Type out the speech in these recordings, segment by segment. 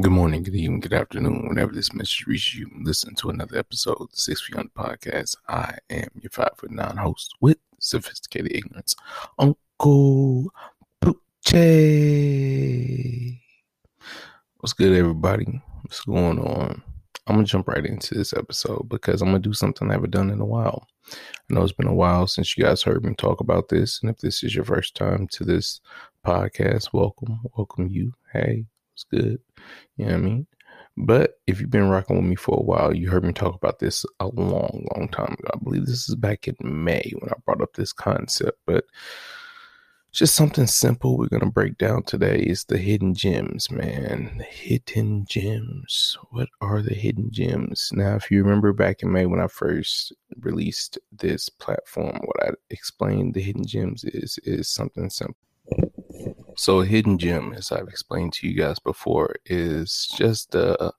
Good morning, good evening, good afternoon. Whenever this message reaches you, listen to another episode of the Six Feet Under Podcast. I am your five foot nine host with sophisticated ignorance, Uncle Poochie. What's good, everybody? What's going on? I'm gonna jump right into this episode because I'm gonna do something I haven't done in a while. I know it's been a while since you guys heard me talk about this, and if this is your first time to this podcast, welcome, welcome you. Hey, it's good. You know what I mean? But if you've been rocking with me for a while, you heard me talk about this a long, long time ago. I believe this is back in May when I brought up this concept. But just something simple we're going to break down today is the hidden gems, man. The hidden gems. What are the hidden gems? Now, if you remember back in May when I first released this platform, what I explained the hidden gems is is something simple. So, a hidden gem, as I've explained to you guys before, is just a,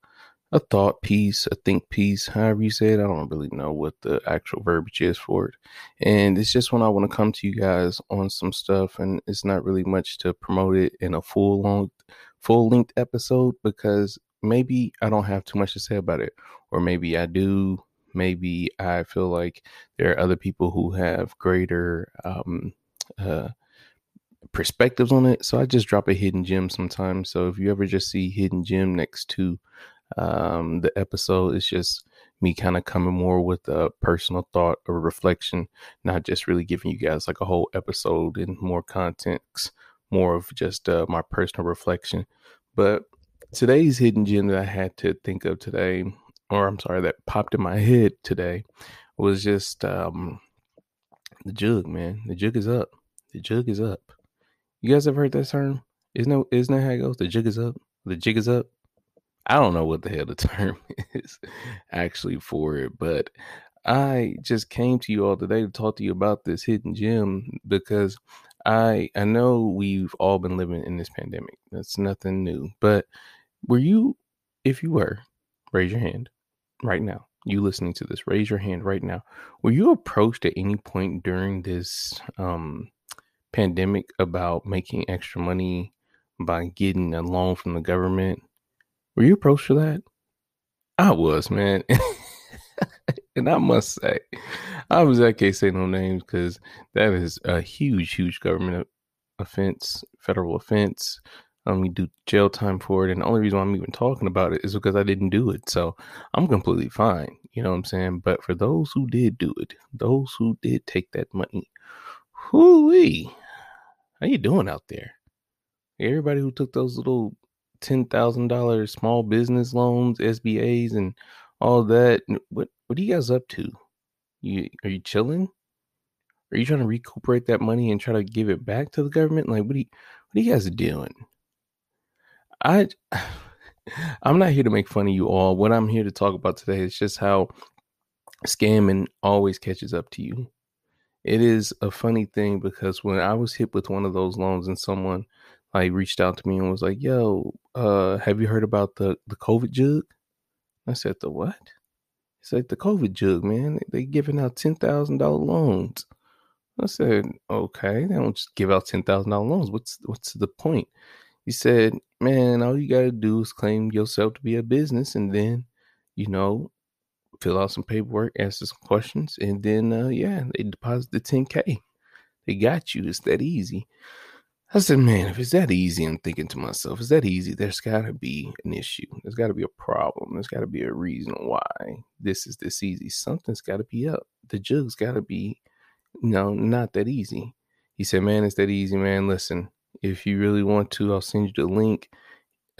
a thought piece, a think piece, however you say it. I don't really know what the actual verbiage is for it. And it's just when I want to come to you guys on some stuff, and it's not really much to promote it in a full long, full length episode because maybe I don't have too much to say about it, or maybe I do. Maybe I feel like there are other people who have greater um, uh, perspectives on it. So I just drop a hidden gem sometimes. So if you ever just see hidden gem next to um, the episode, it's just me kind of coming more with a personal thought or reflection, not just really giving you guys like a whole episode and more context, more of just uh, my personal reflection. But today's hidden gem that I had to think of today, or I'm sorry, that popped in my head today, was just um, the jug, man. The jug is up. The jug is up. You guys ever heard that term? Isn't that, isn't that how it goes? The jig is up. The jig is up. I don't know what the hell the term is actually for it, but I just came to you all today to talk to you about this hidden gem because I I know we've all been living in this pandemic. That's nothing new. But were you if you were, raise your hand right now. You listening to this, raise your hand right now. Were you approached at any point during this um pandemic about making extra money by getting a loan from the government. Were you approached for that? I was, man. and I must say, I was I can't say no names because that is a huge, huge government offense, federal offense. Um, we do jail time for it, and the only reason I'm even talking about it is because I didn't do it. So I'm completely fine. You know what I'm saying? But for those who did do it, those who did take that money, whoo how you doing out there? Everybody who took those little ten thousand dollars small business loans, SBAs, and all that. What what are you guys up to? You are you chilling? Are you trying to recuperate that money and try to give it back to the government? Like what are you what are you guys doing? I I'm not here to make fun of you all. What I'm here to talk about today is just how scamming always catches up to you it is a funny thing because when I was hit with one of those loans and someone like reached out to me and was like, "Yo, uh, have you heard about the the COVID jug?" I said, "The what?" He said, "The COVID jug, man. They giving out ten thousand dollar loans." I said, "Okay, they don't just give out ten thousand dollar loans. What's what's the point?" He said, "Man, all you gotta do is claim yourself to be a business, and then, you know, fill out some paperwork, answer some questions, and then uh, yeah, they deposit the 10k. They got you. It's that easy. I said, man, if it's that easy, I'm thinking to myself, is that easy? There's got to be an issue. There's got to be a problem. There's got to be a reason why this is this easy. Something's got to be up. The jug's got to be, you know, not that easy. He said, man, it's that easy, man. Listen, if you really want to, I'll send you the link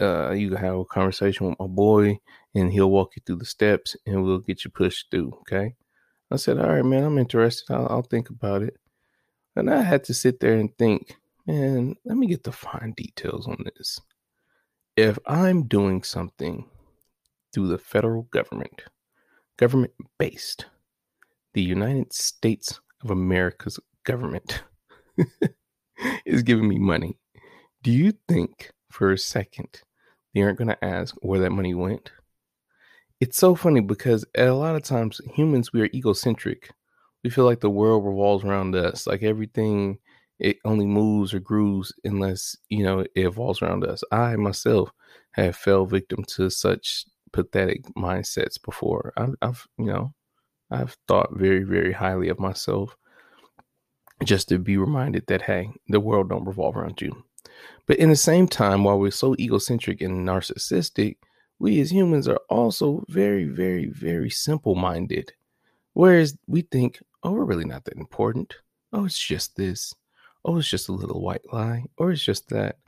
uh, you can have a conversation with my boy and he'll walk you through the steps and we'll get you pushed through. Okay. I said, all right, man, I'm interested. I'll, I'll think about it. And I had to sit there and think, man, let me get the fine details on this. If I'm doing something through the federal government, government based, the United States of America's government is giving me money, do you think for a second, they aren't going to ask where that money went. It's so funny because a lot of times humans, we are egocentric. We feel like the world revolves around us, like everything it only moves or grooves unless you know it evolves around us. I myself have fell victim to such pathetic mindsets before. I've, I've you know I've thought very very highly of myself just to be reminded that hey, the world don't revolve around you. But in the same time, while we're so egocentric and narcissistic, we as humans are also very, very, very simple minded. Whereas we think, oh, we're really not that important. Oh, it's just this oh, it's just a little white lie, or it's just that.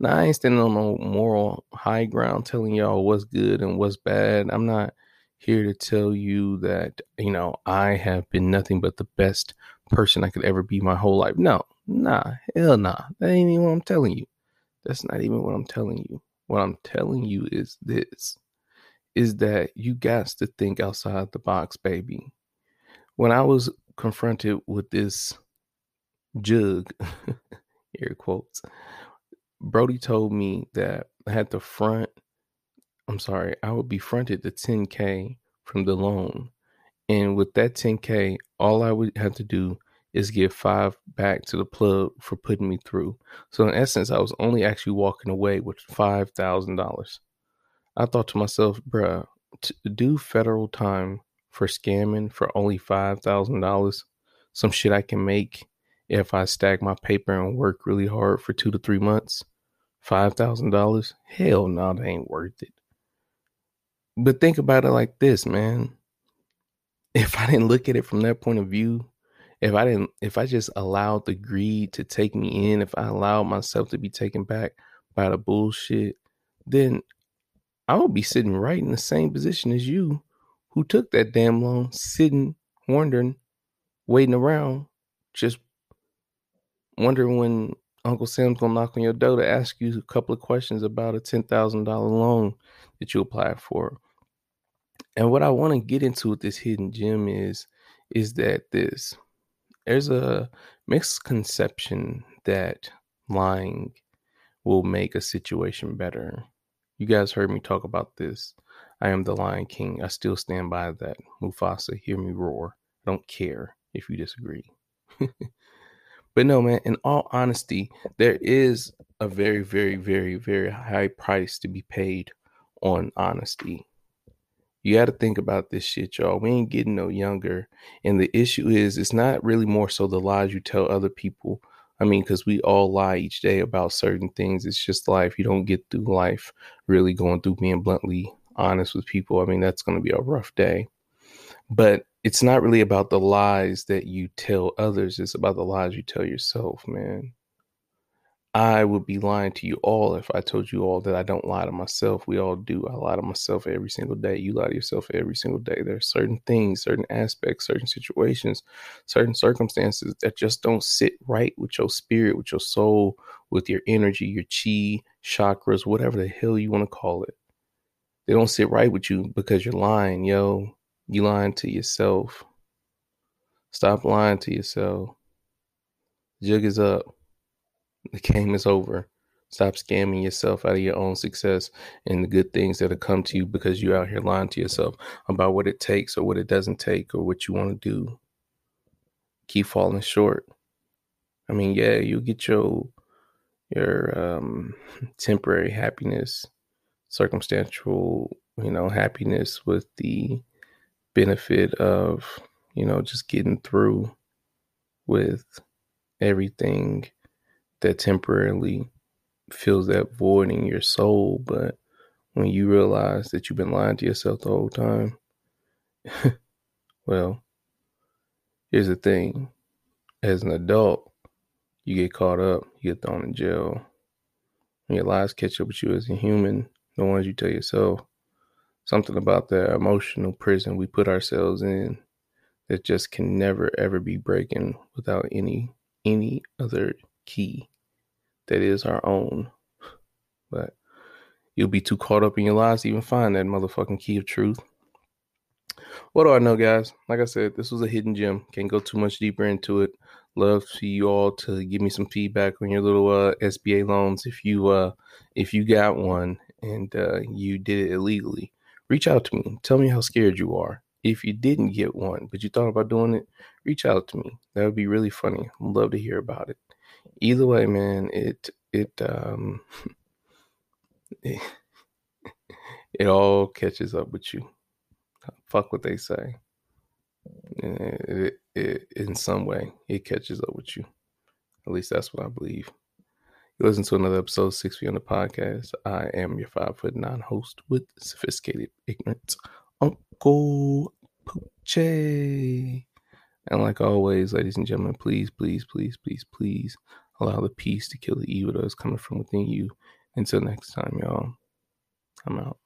Now, I ain't standing on no moral high ground telling y'all what's good and what's bad. I'm not here to tell you that, you know, I have been nothing but the best person I could ever be my whole life. No, nah, hell nah. That ain't even what I'm telling you. That's not even what I'm telling you. What I'm telling you is this is that you got to think outside the box, baby. When I was confronted with this jug, air quotes, Brody told me that I had to front, I'm sorry, I would be fronted the 10K from the loan. And with that 10K, all I would have to do is give five back to the plug for putting me through. So in essence, I was only actually walking away with $5,000. I thought to myself, bruh, to do federal time for scamming for only $5,000, some shit I can make if I stack my paper and work really hard for two to three months, five thousand dollars, hell no, that ain't worth it. But think about it like this, man. If I didn't look at it from that point of view, if I didn't, if I just allowed the greed to take me in, if I allowed myself to be taken back by the bullshit, then I would be sitting right in the same position as you who took that damn loan, sitting, wondering, waiting around, just wondering when Uncle Sam's gonna knock on your door to ask you a couple of questions about a ten thousand dollar loan that you applied for. And what I want to get into with this hidden gem is is that this there's a misconception that lying will make a situation better. You guys heard me talk about this. I am the Lion King. I still stand by that. Mufasa, hear me roar. I don't care if you disagree. But no, man, in all honesty, there is a very, very, very, very high price to be paid on honesty. You got to think about this shit, y'all. We ain't getting no younger. And the issue is, it's not really more so the lies you tell other people. I mean, because we all lie each day about certain things. It's just life. You don't get through life really going through being bluntly honest with people. I mean, that's going to be a rough day. But it's not really about the lies that you tell others, it's about the lies you tell yourself, man. I would be lying to you all if I told you all that I don't lie to myself. We all do. I lie to myself every single day. You lie to yourself every single day. There are certain things, certain aspects, certain situations, certain circumstances that just don't sit right with your spirit, with your soul, with your energy, your chi, chakras, whatever the hell you want to call it. They don't sit right with you because you're lying, yo. You lying to yourself. Stop lying to yourself. Jug is up. The game is over. Stop scamming yourself out of your own success and the good things that have come to you because you're out here lying to yourself about what it takes or what it doesn't take or what you want to do. Keep falling short. I mean, yeah, you get your your um, temporary happiness, circumstantial, you know, happiness with the benefit of, you know, just getting through with everything that temporarily fills that void in your soul. But when you realize that you've been lying to yourself the whole time, well, here's the thing as an adult, you get caught up, you get thrown in jail. When your lies catch up with you as a human, the ones you tell yourself, something about the emotional prison we put ourselves in that just can never ever be breaking without any any other key that is our own. But you'll be too caught up in your lives to even find that motherfucking key of truth. What do I know, guys? Like I said, this was a hidden gem. Can't go too much deeper into it. Love for you all to give me some feedback on your little uh, SBA loans if you uh if you got one and uh, you did it illegally reach out to me. Tell me how scared you are. If you didn't get one, but you thought about doing it, reach out to me. That would be really funny. I'd love to hear about it. either way, man, it it um it, it all catches up with you. Fuck what they say. It, it, in some way, it catches up with you. At least that's what I believe. You listen to another episode, Six Feet Under Podcast. I am your five foot nine host with sophisticated ignorance, Uncle Poochie. And like always, ladies and gentlemen, please, please, please, please, please allow the peace to kill the evil that is coming from within you. Until next time, y'all. I'm out.